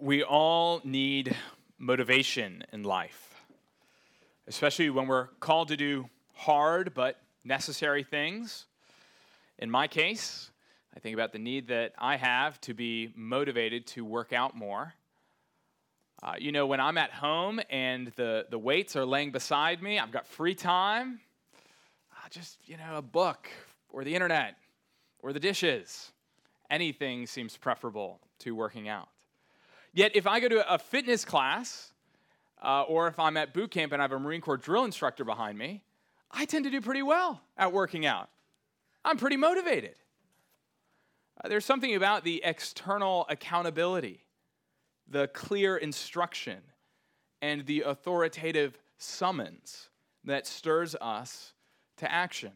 we all need motivation in life, especially when we're called to do hard but necessary things. In my case, I think about the need that I have to be motivated to work out more. Uh, you know, when I'm at home and the, the weights are laying beside me, I've got free time, uh, just, you know, a book or the internet or the dishes. Anything seems preferable to working out. Yet, if I go to a fitness class, uh, or if I'm at boot camp and I have a Marine Corps drill instructor behind me, I tend to do pretty well at working out. I'm pretty motivated. Uh, there's something about the external accountability, the clear instruction, and the authoritative summons that stirs us to action.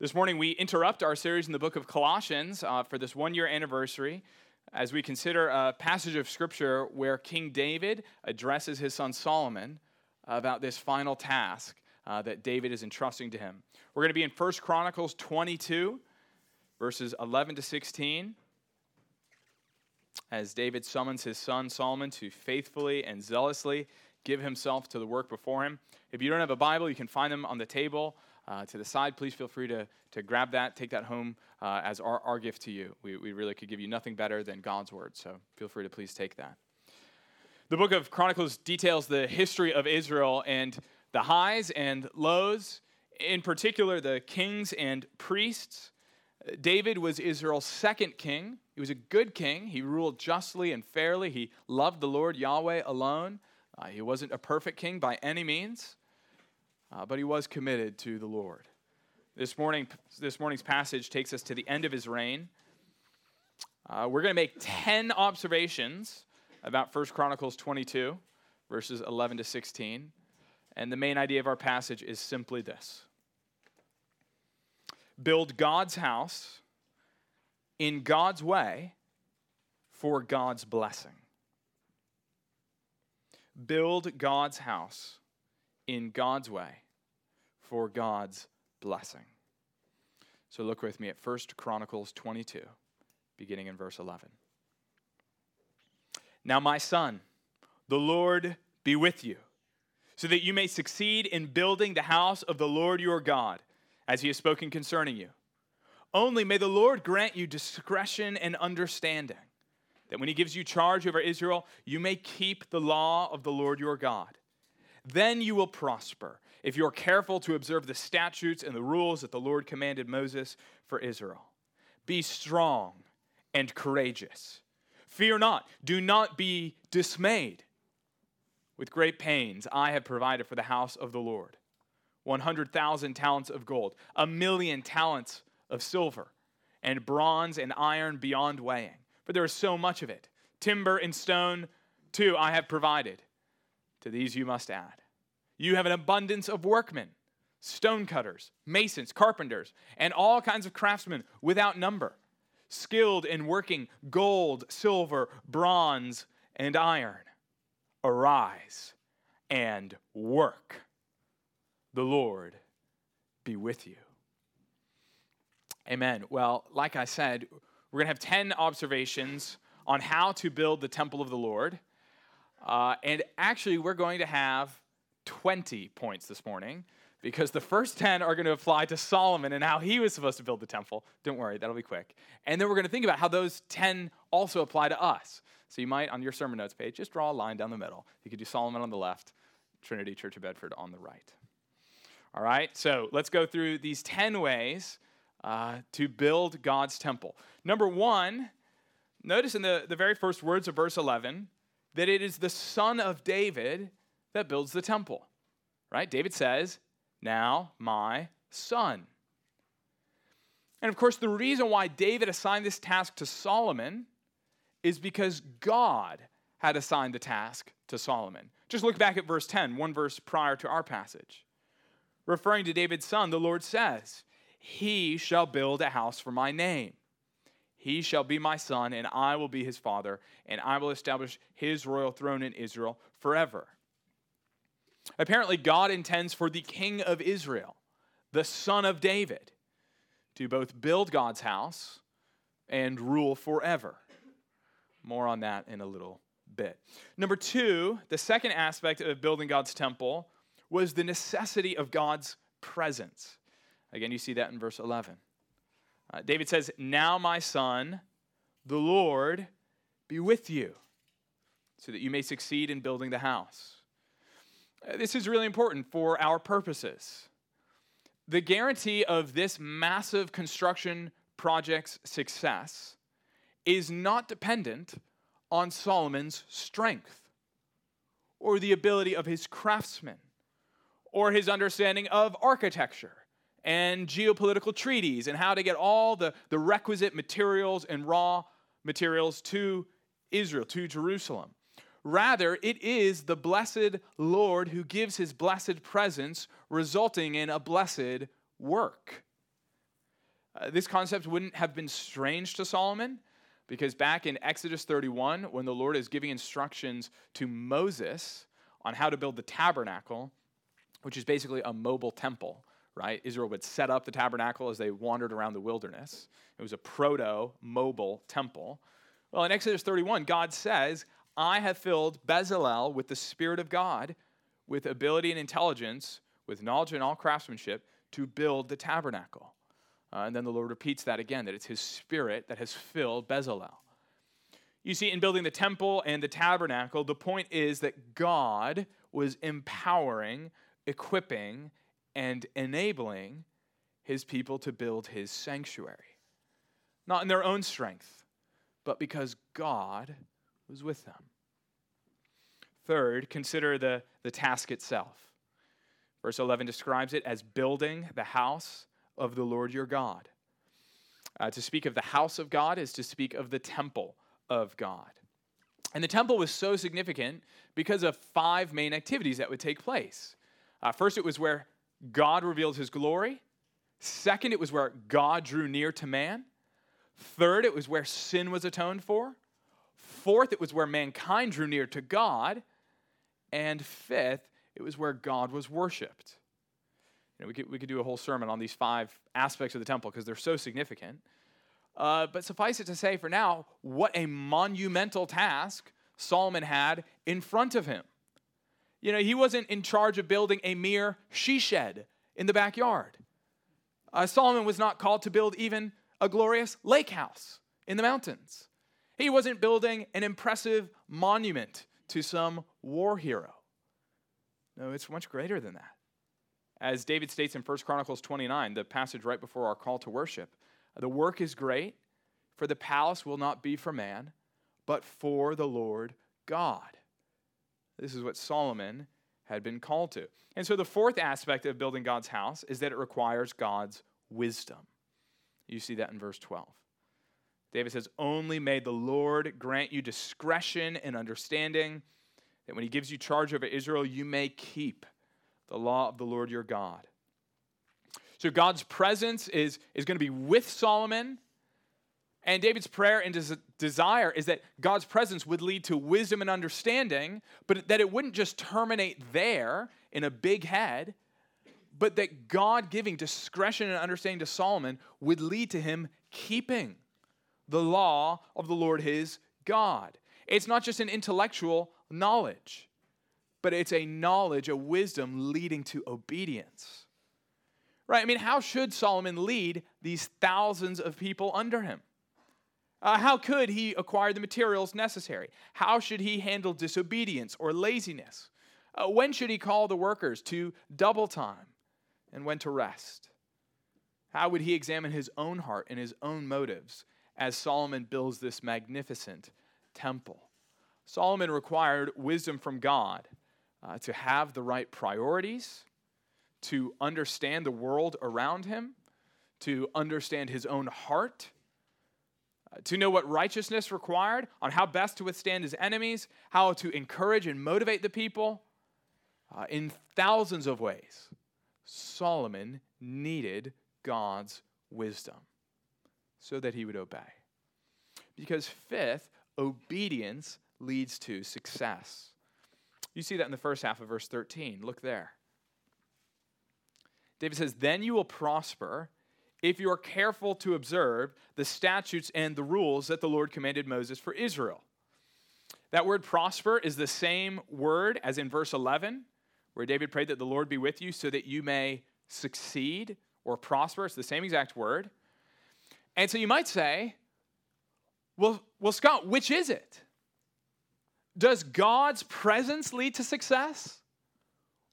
This morning, we interrupt our series in the book of Colossians uh, for this one year anniversary as we consider a passage of scripture where King David addresses his son Solomon about this final task uh, that David is entrusting to him. We're going to be in 1 Chronicles 22, verses 11 to 16, as David summons his son Solomon to faithfully and zealously give himself to the work before him. If you don't have a Bible, you can find them on the table uh, to the side. Please feel free to, to grab that, take that home uh, as our, our gift to you. We, we really could give you nothing better than God's word, so feel free to please take that. The book of Chronicles details the history of Israel and the highs and lows, in particular, the kings and priests. David was Israel's second king. He was a good king. He ruled justly and fairly. He loved the Lord Yahweh alone. Uh, he wasn't a perfect king by any means uh, but he was committed to the Lord. This, morning, this morning's passage takes us to the end of his reign. Uh, we're going to make 10 observations about 1 Chronicles 22, verses 11 to 16. And the main idea of our passage is simply this build God's house in God's way for God's blessing. Build God's house in God's way for God's blessing. So look with me at 1 Chronicles 22, beginning in verse 11. Now, my son, the Lord be with you, so that you may succeed in building the house of the Lord your God, as he has spoken concerning you. Only may the Lord grant you discretion and understanding, that when he gives you charge over Israel, you may keep the law of the Lord your God. Then you will prosper if you're careful to observe the statutes and the rules that the Lord commanded Moses for Israel. Be strong and courageous. Fear not, do not be dismayed. With great pains, I have provided for the house of the Lord 100,000 talents of gold, a million talents of silver, and bronze and iron beyond weighing. For there is so much of it. Timber and stone, too, I have provided. To these you must add you have an abundance of workmen, stonecutters, masons, carpenters, and all kinds of craftsmen without number, skilled in working gold, silver, bronze, and iron. Arise and work. The Lord be with you. Amen. Well, like I said, we're going to have 10 observations on how to build the temple of the Lord. Uh, and actually, we're going to have 20 points this morning because the first 10 are going to apply to Solomon and how he was supposed to build the temple. Don't worry, that'll be quick. And then we're going to think about how those 10 also apply to us. So you might, on your sermon notes page, just draw a line down the middle. You could do Solomon on the left, Trinity Church of Bedford on the right. All right, so let's go through these 10 ways uh, to build God's temple. Number one, notice in the, the very first words of verse 11 that it is the son of David that builds the temple. Right? David says, Now my son. And of course, the reason why David assigned this task to Solomon is because God had assigned the task to Solomon. Just look back at verse 10, one verse prior to our passage. Referring to David's son, the Lord says, He shall build a house for my name. He shall be my son, and I will be his father, and I will establish his royal throne in Israel forever. Apparently, God intends for the king of Israel, the son of David, to both build God's house and rule forever. More on that in a little bit. Number two, the second aspect of building God's temple was the necessity of God's presence. Again, you see that in verse 11. Uh, David says, Now, my son, the Lord be with you, so that you may succeed in building the house. Uh, this is really important for our purposes. The guarantee of this massive construction project's success is not dependent on Solomon's strength or the ability of his craftsmen or his understanding of architecture and geopolitical treaties and how to get all the, the requisite materials and raw materials to Israel, to Jerusalem. Rather, it is the blessed Lord who gives his blessed presence, resulting in a blessed work. Uh, this concept wouldn't have been strange to Solomon because back in Exodus 31, when the Lord is giving instructions to Moses on how to build the tabernacle, which is basically a mobile temple, right? Israel would set up the tabernacle as they wandered around the wilderness. It was a proto mobile temple. Well, in Exodus 31, God says, I have filled Bezalel with the Spirit of God, with ability and intelligence, with knowledge and all craftsmanship to build the tabernacle. Uh, and then the Lord repeats that again, that it's His Spirit that has filled Bezalel. You see, in building the temple and the tabernacle, the point is that God was empowering, equipping, and enabling his people to build his sanctuary. Not in their own strength, but because God was with them. Third, consider the, the task itself. Verse 11 describes it as building the house of the Lord your God. Uh, to speak of the house of God is to speak of the temple of God. And the temple was so significant because of five main activities that would take place. Uh, first, it was where God revealed his glory. Second, it was where God drew near to man. Third, it was where sin was atoned for. Fourth, it was where mankind drew near to God. And fifth, it was where God was worshiped. You know, we, could, we could do a whole sermon on these five aspects of the temple because they're so significant. Uh, but suffice it to say for now, what a monumental task Solomon had in front of him. You know, he wasn't in charge of building a mere she shed in the backyard. Uh, Solomon was not called to build even a glorious lake house in the mountains. He wasn't building an impressive monument to some war hero. No, it's much greater than that. As David states in 1 Chronicles 29, the passage right before our call to worship, the work is great, for the palace will not be for man, but for the Lord God. This is what Solomon had been called to. And so the fourth aspect of building God's house is that it requires God's wisdom. You see that in verse 12. David says, Only may the Lord grant you discretion and understanding, that when he gives you charge over Israel, you may keep the law of the Lord your God. So God's presence is, is going to be with Solomon and David's prayer and des- desire is that God's presence would lead to wisdom and understanding, but that it wouldn't just terminate there in a big head, but that God giving discretion and understanding to Solomon would lead to him keeping the law of the Lord his God. It's not just an intellectual knowledge, but it's a knowledge, a wisdom leading to obedience. Right? I mean, how should Solomon lead these thousands of people under him? Uh, how could he acquire the materials necessary? How should he handle disobedience or laziness? Uh, when should he call the workers to double time and when to rest? How would he examine his own heart and his own motives as Solomon builds this magnificent temple? Solomon required wisdom from God uh, to have the right priorities, to understand the world around him, to understand his own heart to know what righteousness required, on how best to withstand his enemies, how to encourage and motivate the people. Uh, in thousands of ways, Solomon needed God's wisdom so that he would obey. Because, fifth, obedience leads to success. You see that in the first half of verse 13. Look there. David says, Then you will prosper if you are careful to observe the statutes and the rules that the Lord commanded Moses for Israel. That word prosper is the same word as in verse 11, where David prayed that the Lord be with you so that you may succeed or prosper. It's the same exact word. And so you might say, well, well, Scott, which is it? Does God's presence lead to success?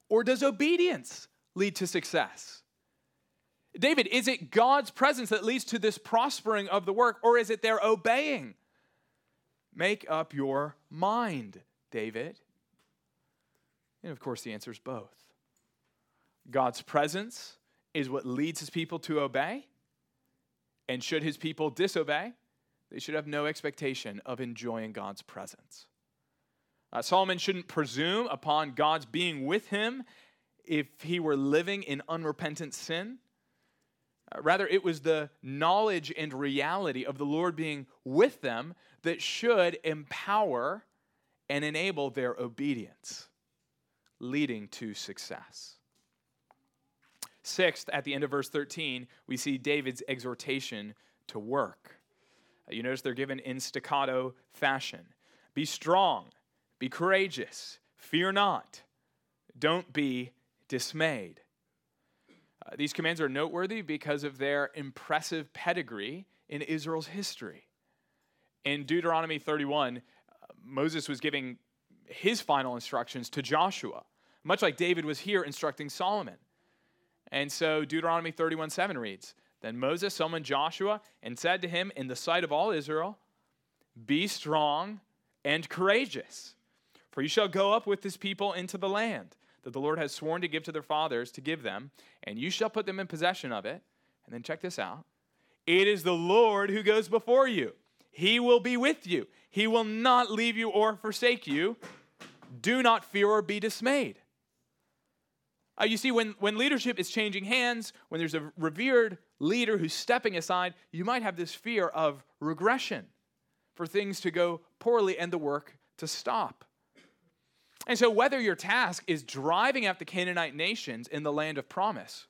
Or does obedience lead to success? David, is it God's presence that leads to this prospering of the work, or is it their obeying? Make up your mind, David. And of course, the answer is both. God's presence is what leads his people to obey. And should his people disobey, they should have no expectation of enjoying God's presence. Uh, Solomon shouldn't presume upon God's being with him if he were living in unrepentant sin. Uh, rather, it was the knowledge and reality of the Lord being with them that should empower and enable their obedience, leading to success. Sixth, at the end of verse 13, we see David's exhortation to work. Uh, you notice they're given in staccato fashion. Be strong be courageous. Fear not. Don't be dismayed. Uh, these commands are noteworthy because of their impressive pedigree in Israel's history. In Deuteronomy 31, uh, Moses was giving his final instructions to Joshua, much like David was here instructing Solomon. And so Deuteronomy 31 7 reads Then Moses summoned Joshua and said to him in the sight of all Israel, Be strong and courageous for you shall go up with this people into the land that the Lord has sworn to give to their fathers to give them, and you shall put them in possession of it. And then check this out it is the Lord who goes before you. He will be with you. He will not leave you or forsake you. Do not fear or be dismayed. Uh, you see, when, when leadership is changing hands, when there's a revered leader who's stepping aside, you might have this fear of regression for things to go poorly and the work to stop. And so, whether your task is driving out the Canaanite nations in the land of promise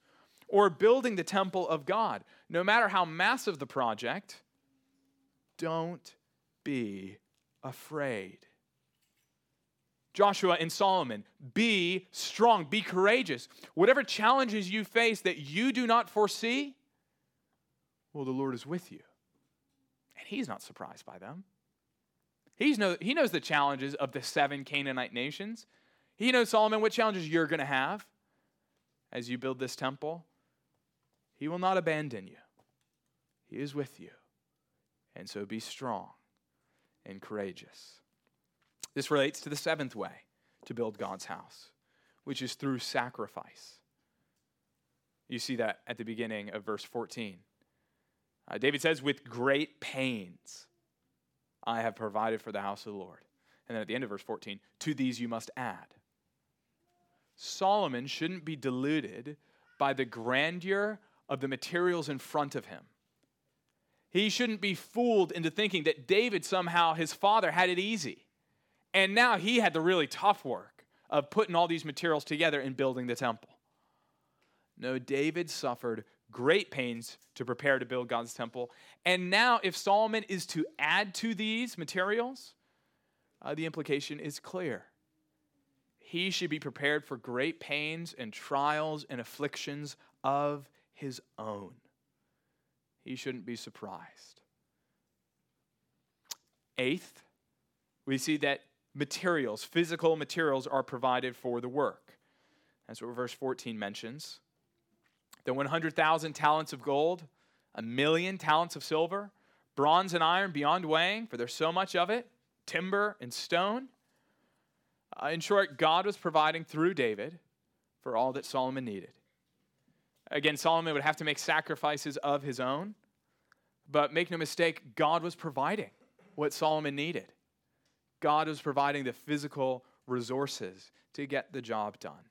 or building the temple of God, no matter how massive the project, don't be afraid. Joshua and Solomon, be strong, be courageous. Whatever challenges you face that you do not foresee, well, the Lord is with you. And He's not surprised by them. He's know, he knows the challenges of the seven Canaanite nations. He knows, Solomon, what challenges you're going to have as you build this temple. He will not abandon you, He is with you. And so be strong and courageous. This relates to the seventh way to build God's house, which is through sacrifice. You see that at the beginning of verse 14. Uh, David says, with great pains I have provided for the house of the Lord. And then at the end of verse 14, to these you must add. Solomon shouldn't be deluded by the grandeur of the materials in front of him. He shouldn't be fooled into thinking that David somehow, his father, had it easy. And now he had the really tough work of putting all these materials together and building the temple. No, David suffered great pains to prepare to build God's temple. And now, if Solomon is to add to these materials, uh, the implication is clear. He should be prepared for great pains and trials and afflictions of his own. He shouldn't be surprised. Eighth, we see that materials, physical materials, are provided for the work. That's what verse 14 mentions the 100,000 talents of gold, a million talents of silver, bronze and iron beyond weighing, for there's so much of it, timber and stone. Uh, in short, God was providing through David for all that Solomon needed. Again, Solomon would have to make sacrifices of his own, but make no mistake, God was providing what Solomon needed. God was providing the physical resources to get the job done.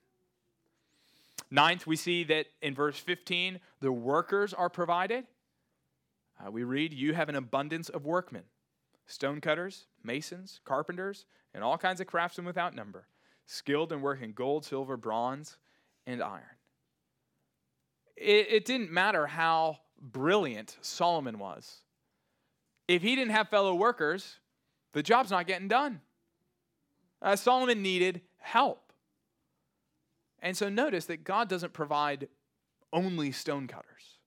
Ninth, we see that in verse 15, the workers are provided. Uh, we read, You have an abundance of workmen, stonecutters, masons, carpenters, and all kinds of craftsmen without number, skilled in working gold, silver, bronze, and iron. It, it didn't matter how brilliant Solomon was. If he didn't have fellow workers, the job's not getting done. Uh, Solomon needed help. And so notice that God doesn't provide only stonecutters,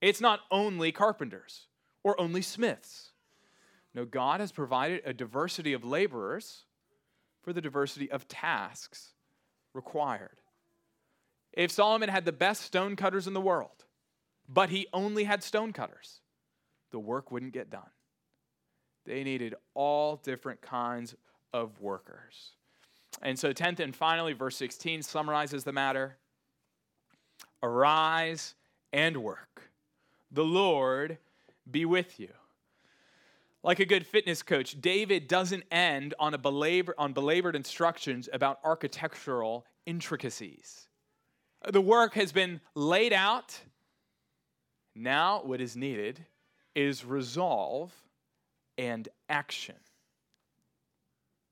it's not only carpenters or only smiths. No, God has provided a diversity of laborers for the diversity of tasks required. If Solomon had the best stonecutters in the world, but he only had stonecutters, the work wouldn't get done. They needed all different kinds of workers. And so, 10th and finally, verse 16 summarizes the matter Arise and work. The Lord be with you. Like a good fitness coach, David doesn't end on, a belabor, on belabored instructions about architectural intricacies. The work has been laid out. Now, what is needed is resolve and action.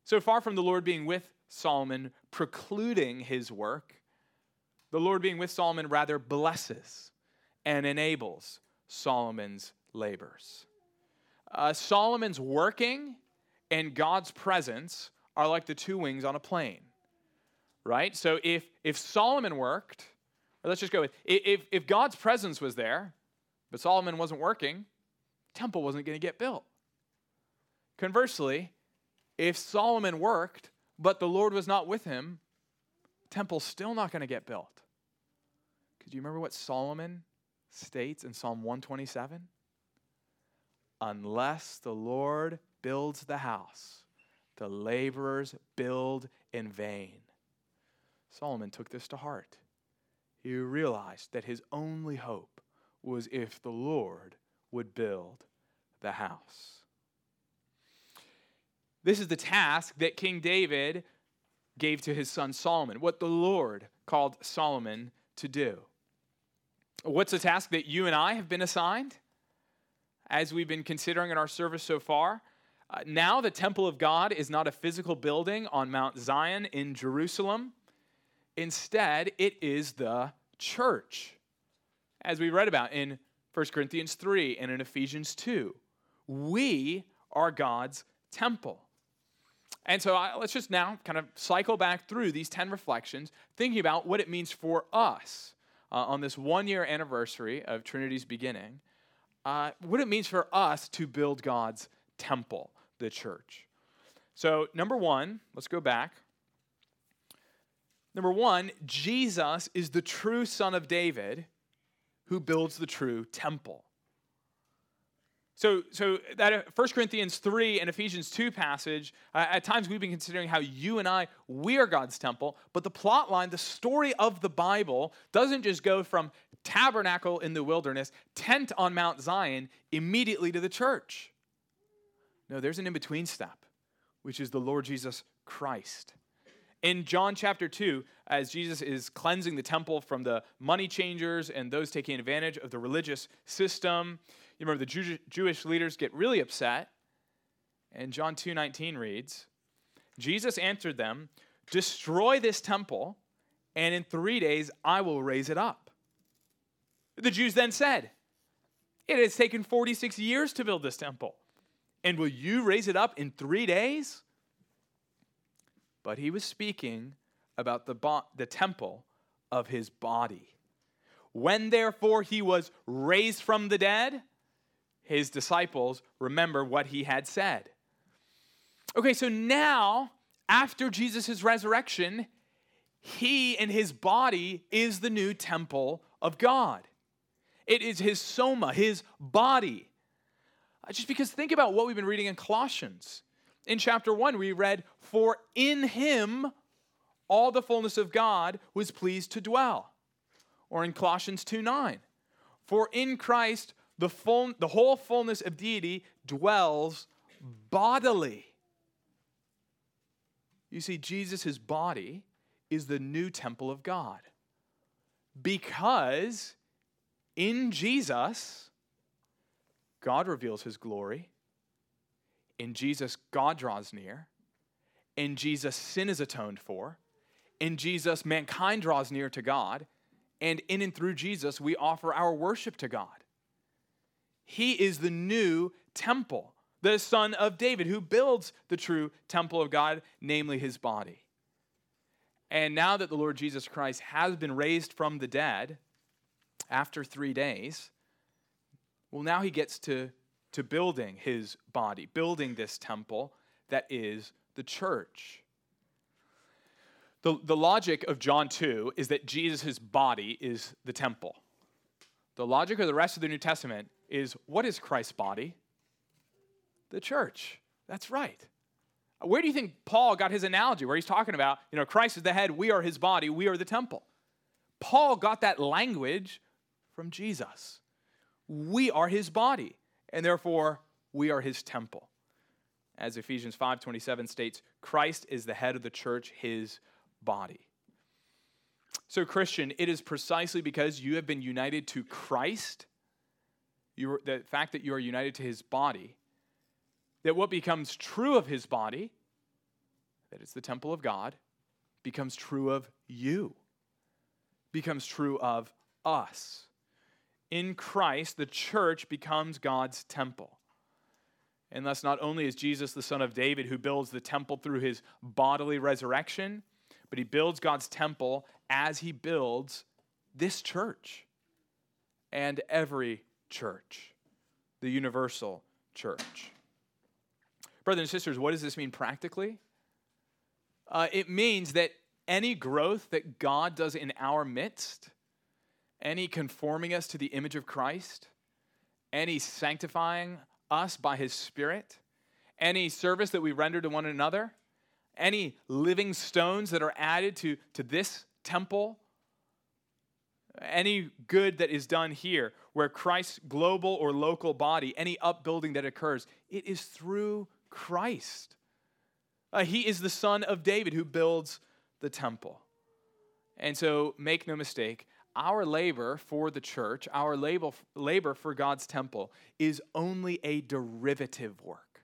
So far from the Lord being with Solomon, precluding his work, the Lord being with Solomon rather blesses and enables Solomon's labors. Uh, Solomon's working and God's presence are like the two wings on a plane, right? So if, if Solomon worked, or let's just go with if, if God's presence was there, but Solomon wasn't working, temple wasn't going to get built. Conversely, if Solomon worked, but the Lord was not with him, temple's still not going to get built. Because you remember what Solomon states in Psalm 127? Unless the Lord builds the house, the laborers build in vain. Solomon took this to heart. He realized that his only hope was if the Lord would build the house. This is the task that King David gave to his son Solomon, what the Lord called Solomon to do. What's the task that you and I have been assigned as we've been considering in our service so far? Uh, now, the temple of God is not a physical building on Mount Zion in Jerusalem. Instead, it is the church, as we read about in 1 Corinthians 3 and in Ephesians 2. We are God's temple. And so I, let's just now kind of cycle back through these 10 reflections, thinking about what it means for us uh, on this one year anniversary of Trinity's beginning, uh, what it means for us to build God's temple, the church. So, number one, let's go back. Number one, Jesus is the true son of David who builds the true temple. So, so that 1 Corinthians 3 and Ephesians 2 passage, uh, at times we've been considering how you and I, we are God's temple, but the plot line, the story of the Bible, doesn't just go from tabernacle in the wilderness, tent on Mount Zion, immediately to the church. No, there's an in between step, which is the Lord Jesus Christ. In John chapter 2, as Jesus is cleansing the temple from the money changers and those taking advantage of the religious system, you remember the Jew- Jewish leaders get really upset. And John 2:19 reads, Jesus answered them, "Destroy this temple, and in 3 days I will raise it up." The Jews then said, "It has taken 46 years to build this temple, and will you raise it up in 3 days?" But he was speaking about the, bo- the temple of his body. When therefore he was raised from the dead, his disciples remember what he had said. Okay, so now, after Jesus' resurrection, he and his body is the new temple of God. It is his soma, his body. Uh, just because think about what we've been reading in Colossians. In chapter 1, we read, For in him all the fullness of God was pleased to dwell. Or in Colossians 2 9, For in Christ the, full, the whole fullness of deity dwells bodily. You see, Jesus, body, is the new temple of God. Because in Jesus, God reveals his glory. In Jesus, God draws near. In Jesus, sin is atoned for. In Jesus, mankind draws near to God. And in and through Jesus, we offer our worship to God. He is the new temple, the son of David, who builds the true temple of God, namely his body. And now that the Lord Jesus Christ has been raised from the dead after three days, well, now he gets to, to building his body, building this temple that is the church. The, the logic of John 2 is that Jesus' body is the temple. The logic of the rest of the New Testament is what is Christ's body? The church. That's right. Where do you think Paul got his analogy where he's talking about, you know, Christ is the head, we are his body, we are the temple? Paul got that language from Jesus. We are his body, and therefore we are his temple. As Ephesians 5:27 states, Christ is the head of the church, his body. So Christian, it is precisely because you have been united to Christ, you the fact that you are united to his body, that what becomes true of his body, that it's the temple of God, becomes true of you, becomes true of us. In Christ, the church becomes God's temple. And thus, not only is Jesus the son of David who builds the temple through his bodily resurrection, but he builds God's temple as he builds this church and every church, the universal church. Brothers and sisters, what does this mean practically? Uh, it means that any growth that God does in our midst, any conforming us to the image of Christ, any sanctifying us by his Spirit, any service that we render to one another, any living stones that are added to, to this temple, any good that is done here, where Christ's global or local body, any upbuilding that occurs, it is through Christ. Uh, he is the son of David who builds the temple. And so make no mistake, our labor for the church, our labor, for God's temple, is only a derivative work.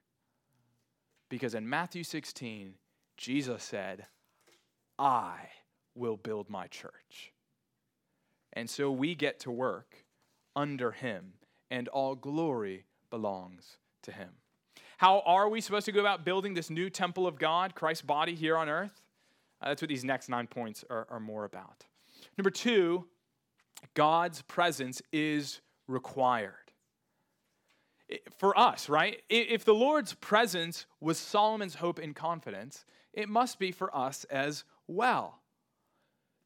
Because in Matthew 16, Jesus said, I will build my church. And so we get to work under him, and all glory belongs to him. How are we supposed to go about building this new temple of God, Christ's body here on earth? Uh, that's what these next nine points are, are more about. Number two, God's presence is required. For us, right? If the Lord's presence was Solomon's hope and confidence, it must be for us as well.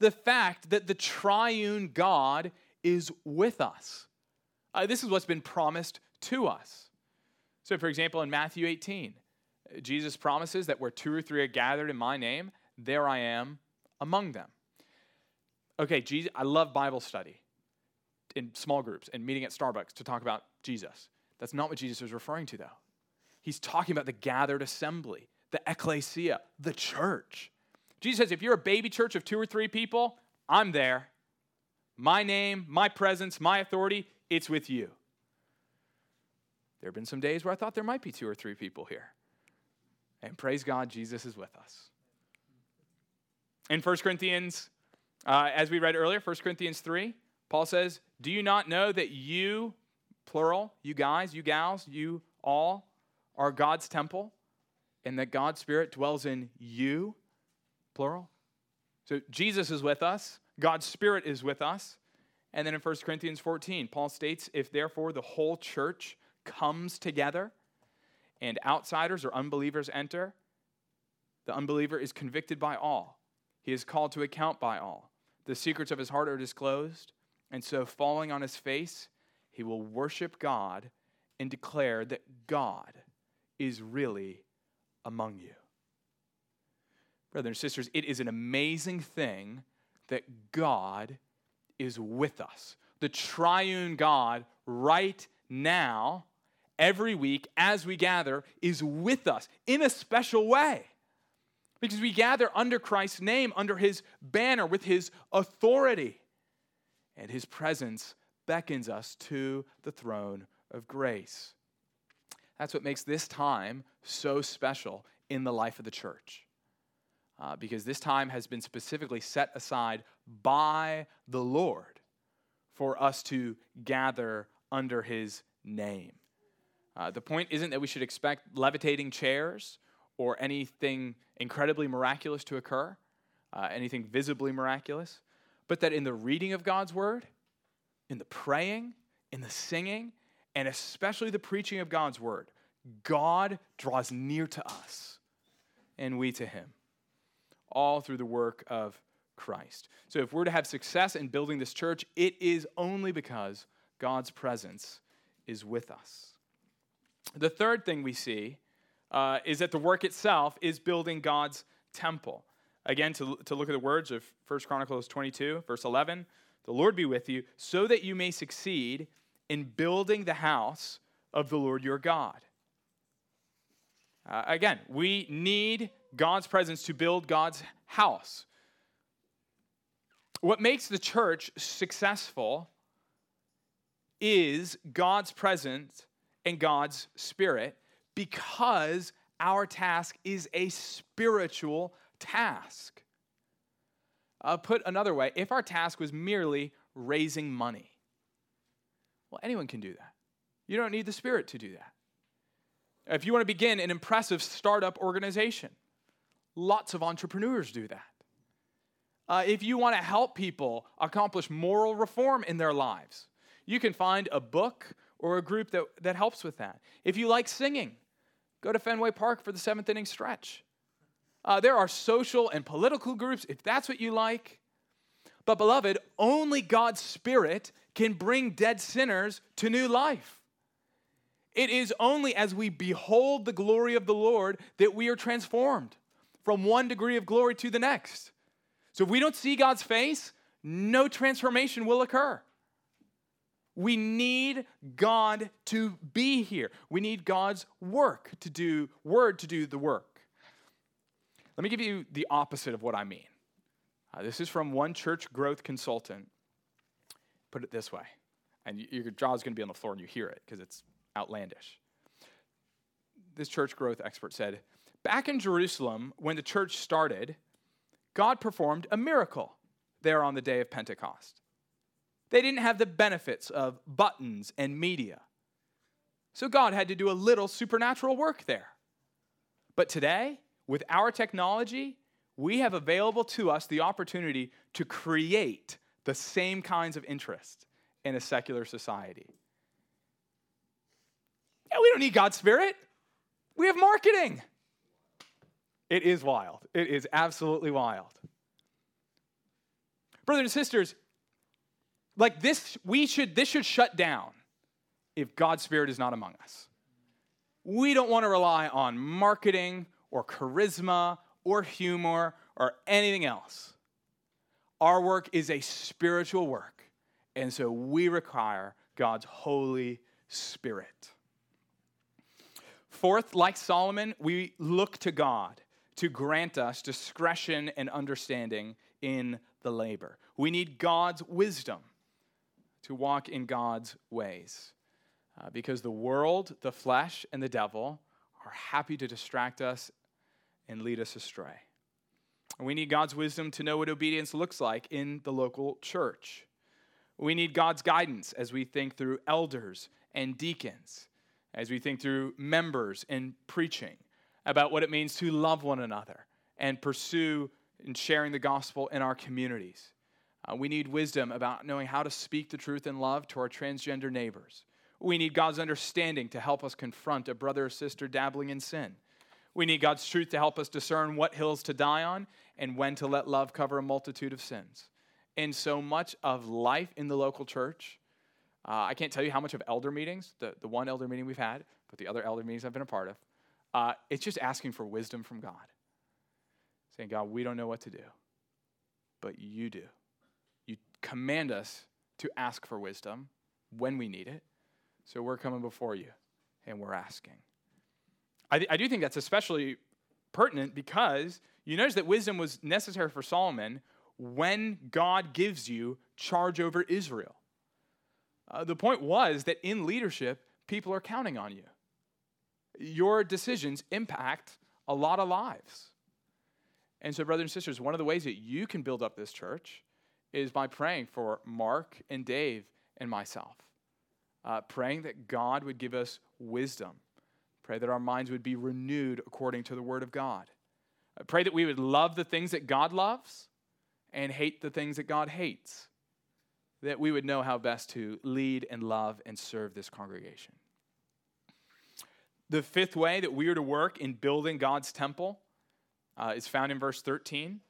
The fact that the triune God is with us. Uh, this is what's been promised to us. So, for example, in Matthew 18, Jesus promises that where two or three are gathered in my name, there I am among them. Okay, Jesus, I love Bible study in small groups and meeting at Starbucks to talk about Jesus. That's not what Jesus is referring to, though. He's talking about the gathered assembly, the ecclesia, the church. Jesus says, if you're a baby church of two or three people, I'm there. My name, my presence, my authority, it's with you. There have been some days where I thought there might be two or three people here. And praise God, Jesus is with us. In 1 Corinthians, uh, as we read earlier, 1 Corinthians 3, Paul says, Do you not know that you, plural, you guys, you gals, you all, are God's temple, and that God's Spirit dwells in you, plural? So Jesus is with us, God's Spirit is with us. And then in 1 Corinthians 14, Paul states, If therefore the whole church comes together and outsiders or unbelievers enter, the unbeliever is convicted by all. He is called to account by all. The secrets of his heart are disclosed, and so falling on his face, he will worship God and declare that God is really among you. Brothers and sisters, it is an amazing thing that God is with us. The triune God, right now, every week as we gather is with us in a special way. Because we gather under Christ's name, under his banner, with his authority. And his presence beckons us to the throne of grace. That's what makes this time so special in the life of the church. Uh, because this time has been specifically set aside by the Lord for us to gather under his name. Uh, the point isn't that we should expect levitating chairs or anything incredibly miraculous to occur, uh, anything visibly miraculous, but that in the reading of God's word, in the praying, in the singing, and especially the preaching of God's word, God draws near to us and we to him, all through the work of Christ. So if we're to have success in building this church, it is only because God's presence is with us. The third thing we see uh, is that the work itself is building God's temple. Again, to, to look at the words of 1 Chronicles 22, verse 11 The Lord be with you, so that you may succeed in building the house of the Lord your God. Uh, again, we need God's presence to build God's house. What makes the church successful is God's presence and God's spirit because our task is a spiritual task. Uh, put another way, if our task was merely raising money, well, anyone can do that. You don't need the Spirit to do that. If you want to begin an impressive startup organization, lots of entrepreneurs do that. Uh, if you want to help people accomplish moral reform in their lives, you can find a book or a group that, that helps with that. If you like singing, go to Fenway Park for the seventh inning stretch. Uh, there are social and political groups, if that's what you like. But, beloved, only God's Spirit can bring dead sinners to new life. It is only as we behold the glory of the Lord that we are transformed from one degree of glory to the next. So, if we don't see God's face, no transformation will occur. We need God to be here. We need God's work to do, word to do the work. Let me give you the opposite of what I mean. Uh, this is from one church growth consultant. Put it this way, and your jaw is going to be on the floor and you hear it because it's outlandish. This church growth expert said Back in Jerusalem, when the church started, God performed a miracle there on the day of Pentecost. They didn't have the benefits of buttons and media. So God had to do a little supernatural work there. But today, with our technology, we have available to us the opportunity to create the same kinds of interest in a secular society. Yeah, we don't need God's Spirit. We have marketing. It is wild. It is absolutely wild. Brothers and sisters, like this, we should, this should shut down if God's Spirit is not among us. We don't want to rely on marketing or charisma or humor or anything else. Our work is a spiritual work, and so we require God's Holy Spirit. Fourth, like Solomon, we look to God to grant us discretion and understanding in the labor. We need God's wisdom to walk in God's ways. Uh, because the world, the flesh, and the devil are happy to distract us and lead us astray. And we need God's wisdom to know what obedience looks like in the local church. We need God's guidance as we think through elders and deacons, as we think through members and preaching about what it means to love one another and pursue and sharing the gospel in our communities. Uh, we need wisdom about knowing how to speak the truth in love to our transgender neighbors. We need God's understanding to help us confront a brother or sister dabbling in sin. We need God's truth to help us discern what hills to die on and when to let love cover a multitude of sins. And so much of life in the local church, uh, I can't tell you how much of elder meetings, the, the one elder meeting we've had, but the other elder meetings I've been a part of, uh, it's just asking for wisdom from God. Saying, God, we don't know what to do, but you do command us to ask for wisdom when we need it. So we're coming before you and we're asking. I, th- I do think that's especially pertinent because you notice that wisdom was necessary for Solomon when God gives you charge over Israel. Uh, the point was that in leadership, people are counting on you. Your decisions impact a lot of lives. And so, brothers and sisters, one of the ways that you can build up this church is by praying for Mark and Dave and myself. uh, praying that God would give us wisdom. Pray that our minds would be renewed according to the Word of God. I pray that we would love the things that God loves and hate the things that God hates. That we would know how best to lead and love and serve this congregation. The fifth way that we are to work in building God's temple uh, is found in verse 13,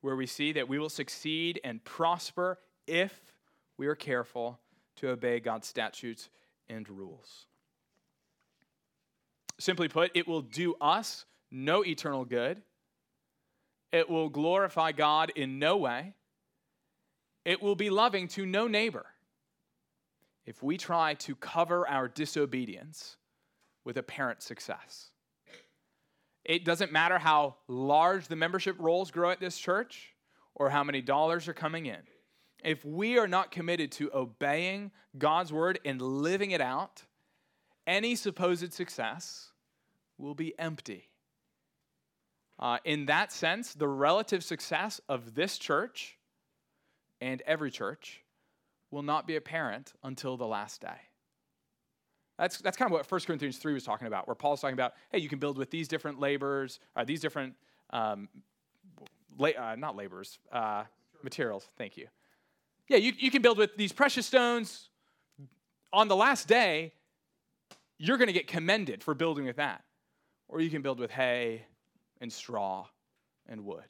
where we see that we will succeed and prosper if we are careful to obey God's statutes and rules. Simply put, it will do us no eternal good. It will glorify God in no way. It will be loving to no neighbor if we try to cover our disobedience with apparent success. It doesn't matter how large the membership rolls grow at this church or how many dollars are coming in. If we are not committed to obeying God's word and living it out, any supposed success will be empty. Uh, in that sense, the relative success of this church and every church will not be apparent until the last day. That's, that's kind of what 1 Corinthians 3 was talking about, where Paul's talking about, hey, you can build with these different labors, uh, these different, um, la- uh, not labors, uh, materials. Thank you. Yeah, you, you can build with these precious stones. On the last day, you're going to get commended for building with that. Or you can build with hay and straw and wood,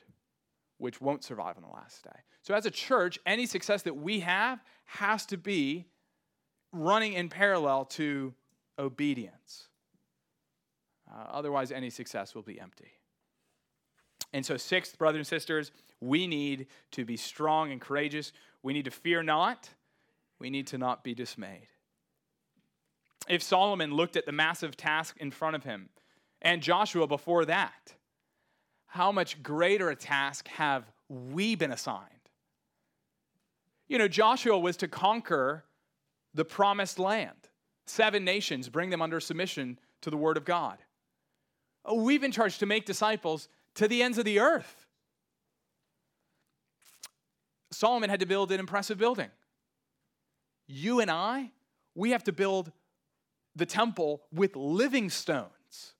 which won't survive on the last day. So, as a church, any success that we have has to be running in parallel to obedience. Uh, otherwise, any success will be empty. And so, sixth, brothers and sisters, we need to be strong and courageous. We need to fear not. We need to not be dismayed. If Solomon looked at the massive task in front of him and Joshua before that, how much greater a task have we been assigned? You know, Joshua was to conquer the promised land, seven nations, bring them under submission to the word of God. Oh, we've been charged to make disciples to the ends of the earth. Solomon had to build an impressive building. You and I, we have to build the temple with living stones.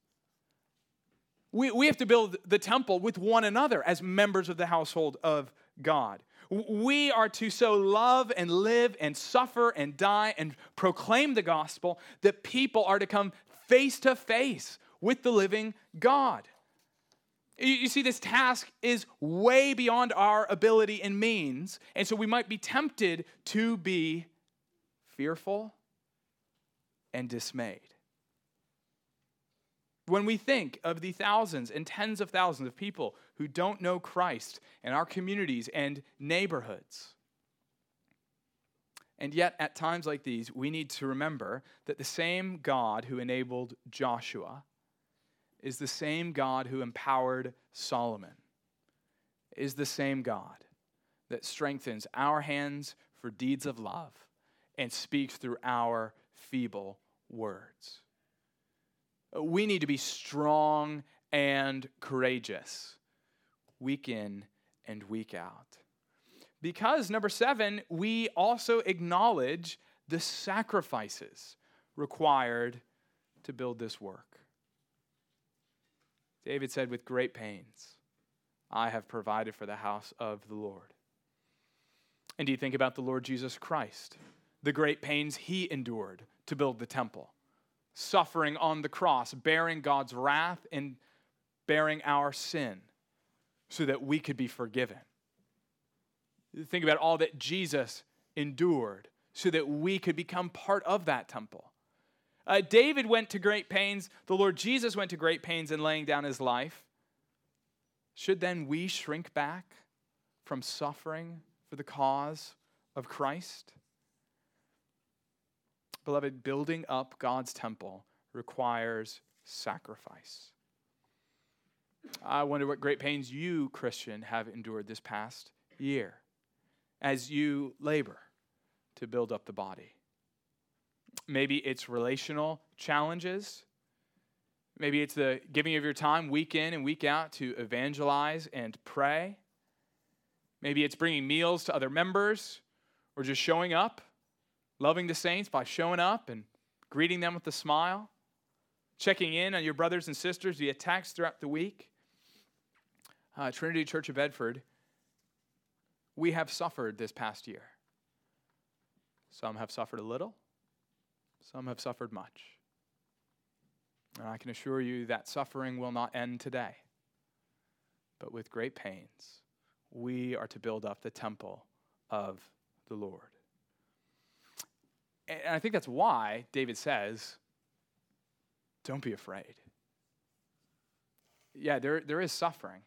We, we have to build the temple with one another as members of the household of God. We are to so love and live and suffer and die and proclaim the gospel that people are to come face to face with the living God. You see, this task is way beyond our ability and means, and so we might be tempted to be fearful and dismayed. When we think of the thousands and tens of thousands of people who don't know Christ in our communities and neighborhoods, and yet, at times like these, we need to remember that the same God who enabled Joshua is the same God who empowered Solomon, is the same God that strengthens our hands for deeds of love and speaks through our feeble words. We need to be strong and courageous, week in and week out. Because, number seven, we also acknowledge the sacrifices required to build this work. David said, With great pains, I have provided for the house of the Lord. And do you think about the Lord Jesus Christ, the great pains he endured to build the temple? suffering on the cross, bearing God's wrath and bearing our sin so that we could be forgiven. Think about all that Jesus endured so that we could become part of that temple. Uh, David went to great pains, the Lord Jesus went to great pains in laying down his life. Should then we shrink back from suffering for the cause of Christ? Beloved, building up God's temple requires sacrifice. I wonder what great pains you, Christian, have endured this past year as you labor to build up the body. Maybe it's relational challenges. Maybe it's the giving of your time week in and week out to evangelize and pray. Maybe it's bringing meals to other members or just showing up loving the saints by showing up and greeting them with a smile, checking in on your brothers and sisters via text throughout the week. Uh, Trinity Church of Bedford, we have suffered this past year. Some have suffered a little, some have suffered much. And I can assure you that suffering will not end today. But with great pains, we are to build up the temple of the Lord. And I think that's why David says, don't be afraid. Yeah, there, there is suffering,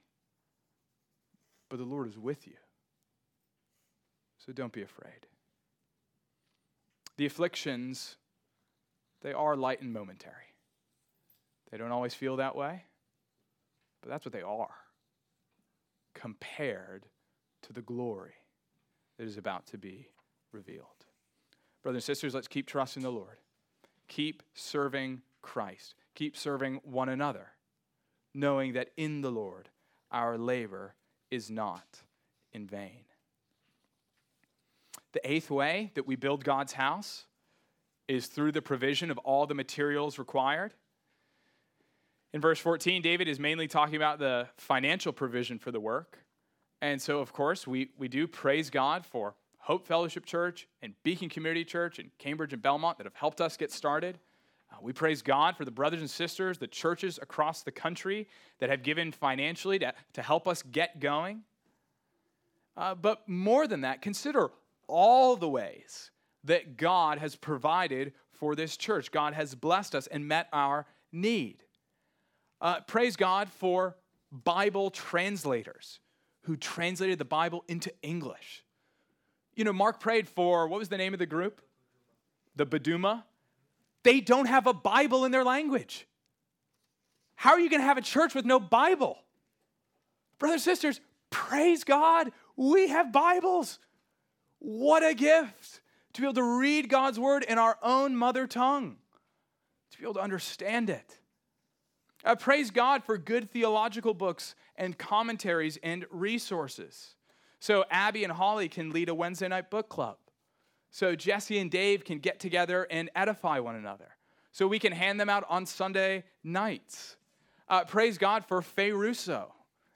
but the Lord is with you. So don't be afraid. The afflictions, they are light and momentary. They don't always feel that way, but that's what they are compared to the glory that is about to be revealed. Brothers and sisters, let's keep trusting the Lord. Keep serving Christ. Keep serving one another, knowing that in the Lord our labor is not in vain. The eighth way that we build God's house is through the provision of all the materials required. In verse 14, David is mainly talking about the financial provision for the work. And so, of course, we, we do praise God for Hope Fellowship Church and Beacon Community Church and Cambridge and Belmont that have helped us get started. Uh, we praise God for the brothers and sisters, the churches across the country that have given financially to, to help us get going. Uh, but more than that, consider all the ways that God has provided for this church. God has blessed us and met our need. Uh, praise God for Bible translators who translated the Bible into English. You know, Mark prayed for what was the name of the group? The Buduma. They don't have a Bible in their language. How are you going to have a church with no Bible? Brothers sisters, praise God, we have Bibles. What a gift to be able to read God's word in our own mother tongue, to be able to understand it. Praise God for good theological books and commentaries and resources. So Abby and Holly can lead a Wednesday night book club. So Jesse and Dave can get together and edify one another. So we can hand them out on Sunday nights. Uh, praise God for Faye Russo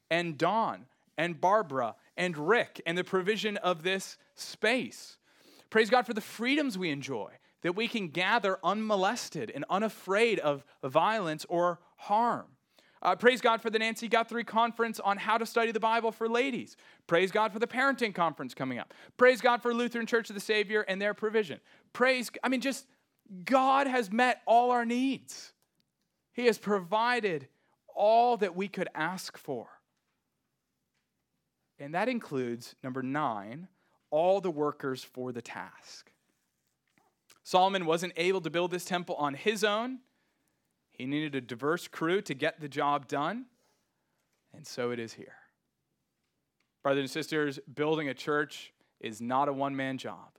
and Dawn and Barbara and Rick and the provision of this space. Praise God for the freedoms we enjoy that we can gather unmolested and unafraid of violence or harm. Uh, praise God for the Nancy Guthrie conference on how to study the Bible for ladies. Praise God for the parenting conference coming up. Praise God for Lutheran Church of the Savior and their provision. Praise, I mean, just God has met all our needs. He has provided all that we could ask for. And that includes, number nine, all the workers for the task. Solomon wasn't able to build this temple on his own. He needed a diverse crew to get the job done. And so it is here. Brothers and sisters, building a church is not a one man job.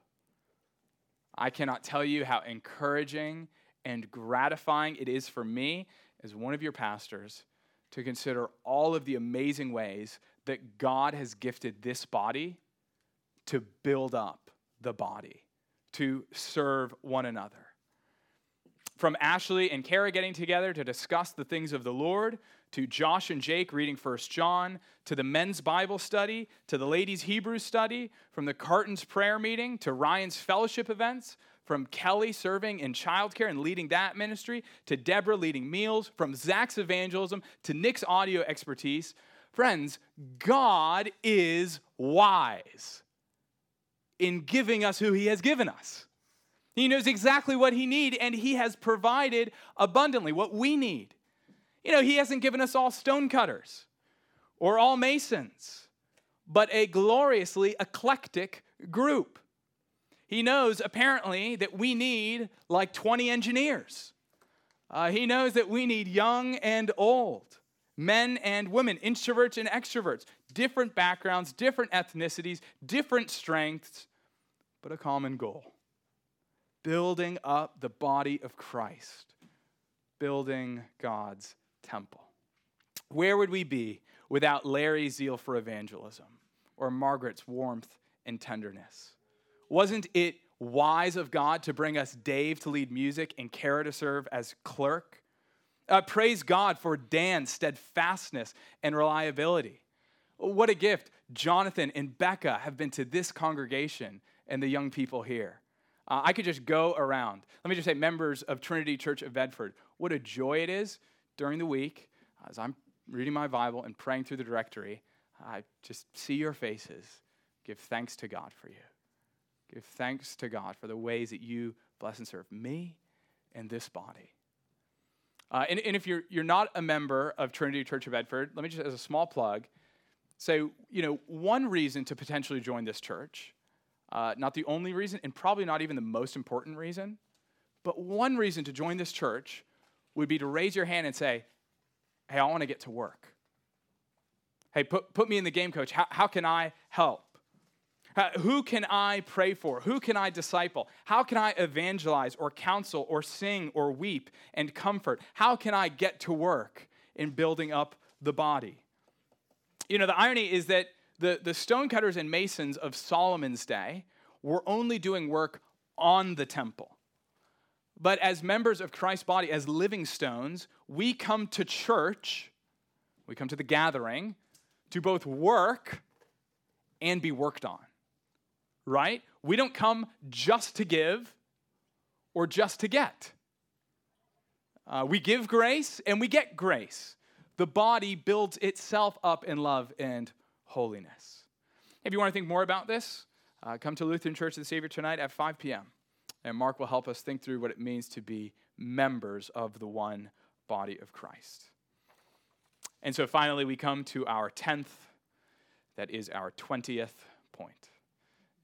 I cannot tell you how encouraging and gratifying it is for me as one of your pastors to consider all of the amazing ways that God has gifted this body to build up the body to serve one another. From Ashley and Kara getting together to discuss the things of the Lord, to Josh and Jake reading First John, to the men's Bible study, to the ladies' Hebrew study, from the Cartons prayer meeting to Ryan's fellowship events, from Kelly serving in childcare and leading that ministry, to Deborah leading meals, from Zach's evangelism to Nick's audio expertise. Friends, God is wise in giving us who He has given us. He knows exactly what He needs, and He has provided abundantly what we need. You know, He hasn't given us all stonecutters or all masons, but a gloriously eclectic group. He knows apparently that we need like 20 engineers. Uh, he knows that we need young and old, men and women, introverts and extroverts, different backgrounds, different ethnicities, different strengths, but a common goal building up the body of Christ, building God's temple. Where would we be without Larry's zeal for evangelism or Margaret's warmth and tenderness? Wasn't it Wise of God to bring us Dave to lead music and Kara to serve as clerk. Uh, praise God for Dan's steadfastness and reliability. What a gift Jonathan and Becca have been to this congregation and the young people here. Uh, I could just go around. Let me just say, members of Trinity Church of Bedford, what a joy it is during the week as I'm reading my Bible and praying through the directory. I just see your faces. Give thanks to God for you. Give thanks to God for the ways that you bless and serve me and this body. Uh, and, and if you're, you're not a member of Trinity Church of Bedford, let me just, as a small plug, say, you know, one reason to potentially join this church, uh, not the only reason, and probably not even the most important reason, but one reason to join this church would be to raise your hand and say, hey, I want to get to work. Hey, put, put me in the game, coach. How, how can I help? Who can I pray for? Who can I disciple? How can I evangelize or counsel or sing or weep and comfort? How can I get to work in building up the body? You know, the irony is that the, the stonecutters and masons of Solomon's day were only doing work on the temple. But as members of Christ's body, as living stones, we come to church, we come to the gathering to both work and be worked on right? We don't come just to give or just to get. Uh, we give grace and we get grace. The body builds itself up in love and holiness. If you want to think more about this, uh, come to Lutheran Church of the Savior tonight at 5 p.m. And Mark will help us think through what it means to be members of the one body of Christ. And so finally, we come to our 10th, that is our 20th point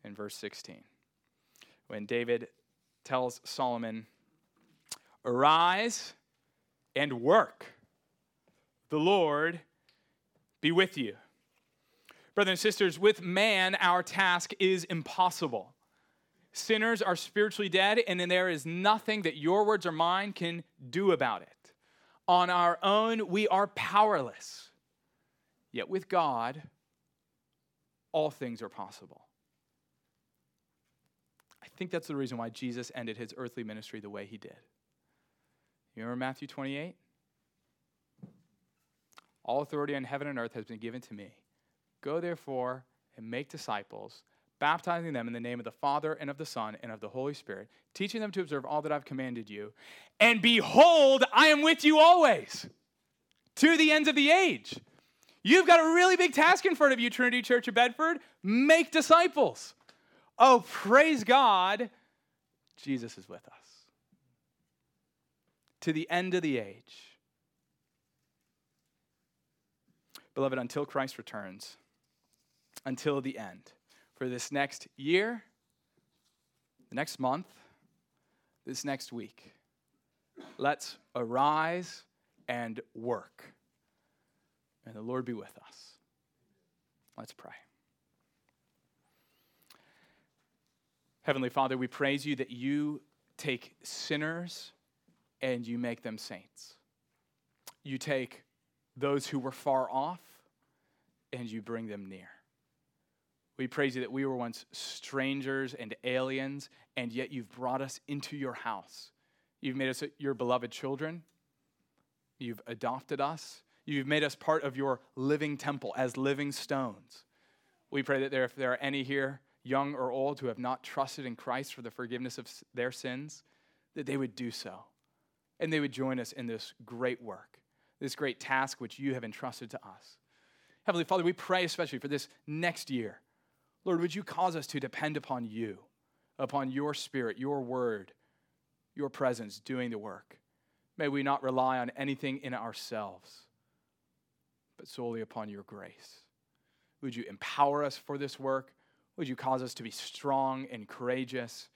in verse 16 when David tells Solomon, Arise and work. The Lord be with you. Brothers and sisters, with man, our task is impossible. Sinners are spiritually dead, and there is nothing that your words or mine can do about it. On our own, we are powerless. Yet with God, all things are possible I think that's the reason why Jesus ended his earthly ministry the way he did. You remember Matthew 28? All authority on heaven and earth has been given to me. Go therefore and make disciples, baptizing them in the name of the Father and of the Son and of the Holy Spirit, teaching them to observe all that I've commanded you. And behold, I am with you always to the ends of the age. You've got a really big task in front of you, Trinity Church of Bedford. Make disciples. Oh, praise God, Jesus is with us. To the end of the age. Beloved, until Christ returns, until the end, for this next year, the next month, this next week, let's arise and work. And the Lord be with us. Let's pray. Heavenly Father, we praise you that you take sinners and you make them saints. You take those who were far off and you bring them near. We praise you that we were once strangers and aliens, and yet you've brought us into your house. You've made us your beloved children. You've adopted us. You've made us part of your living temple as living stones. We pray that there, if there are any here young or old, who have not trusted in Christ for the forgiveness of their sins, that they would do so. And they would join us in this great work, this great task which you have entrusted to us. Heavenly Father, we pray especially for this next year. Lord, would you cause us to depend upon you, upon your spirit, your word, your presence doing the work. May we not rely on anything in ourselves, but solely upon your grace. Would you empower us for this work? Would you cause us to be strong and courageous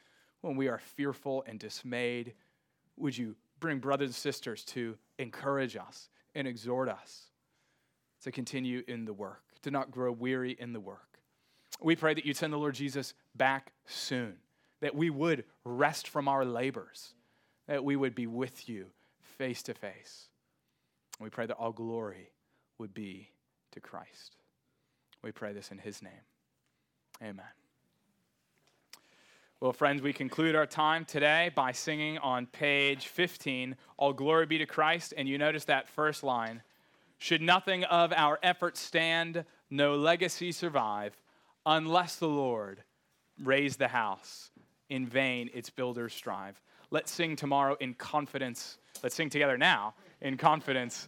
when we are fearful and dismayed? Would you bring brothers and sisters to encourage us and exhort us to continue in the work, to not grow weary in the work? We pray that you'd send the Lord Jesus back soon, that we would rest from our labors, that we would be with you face to face. We pray that all glory would be to Christ. We pray this in his name. Amen. Well, friends, we conclude our time today by singing on page 15, All Glory Be to Christ. And you notice that first line Should nothing of our efforts stand, no legacy survive, unless the Lord raise the house, in vain its builders strive. Let's sing tomorrow in confidence. Let's sing together now in confidence